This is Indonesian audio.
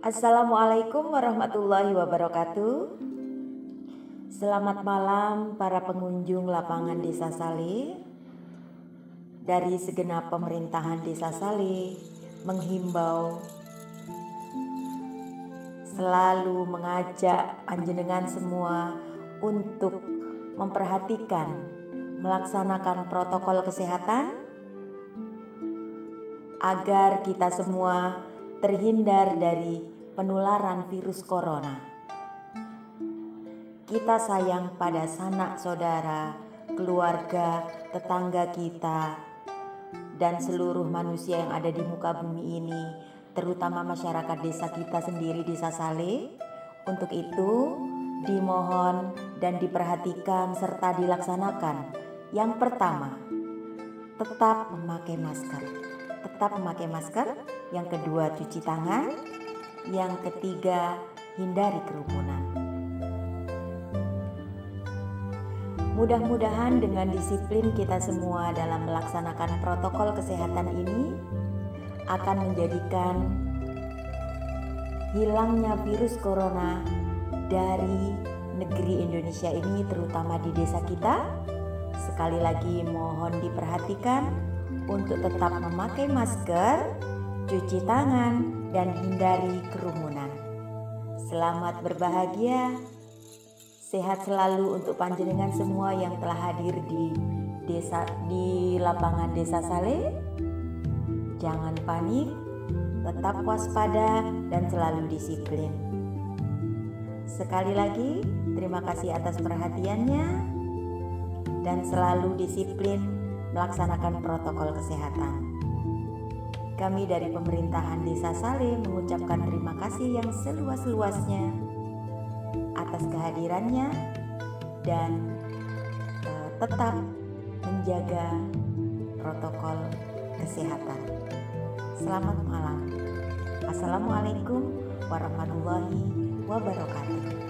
Assalamualaikum warahmatullahi wabarakatuh. Selamat malam para pengunjung lapangan Desa Sale. Dari segenap pemerintahan Desa Sale menghimbau selalu mengajak panjenengan semua untuk memperhatikan melaksanakan protokol kesehatan agar kita semua terhindar dari penularan virus corona. Kita sayang pada sanak saudara, keluarga, tetangga kita, dan seluruh manusia yang ada di muka bumi ini, terutama masyarakat desa kita sendiri, Desa Sale. Untuk itu, dimohon dan diperhatikan serta dilaksanakan. Yang pertama, tetap memakai masker. Tetap memakai masker. Yang kedua, cuci tangan. Yang ketiga, hindari kerumunan. Mudah-mudahan dengan disiplin kita semua dalam melaksanakan protokol kesehatan ini akan menjadikan hilangnya virus corona dari negeri Indonesia ini terutama di desa kita. Sekali lagi mohon diperhatikan untuk tetap memakai masker, cuci tangan, dan hindari kerumunan. Selamat berbahagia. Sehat selalu untuk panjenengan semua yang telah hadir di desa di lapangan Desa Sale. Jangan panik, tetap waspada dan selalu disiplin. Sekali lagi, terima kasih atas perhatiannya dan selalu disiplin melaksanakan protokol kesehatan. Kami dari pemerintahan Desa Sale mengucapkan terima kasih yang seluas-luasnya atas kehadirannya dan uh, tetap menjaga protokol kesehatan. Selamat malam. Assalamualaikum warahmatullahi wabarakatuh.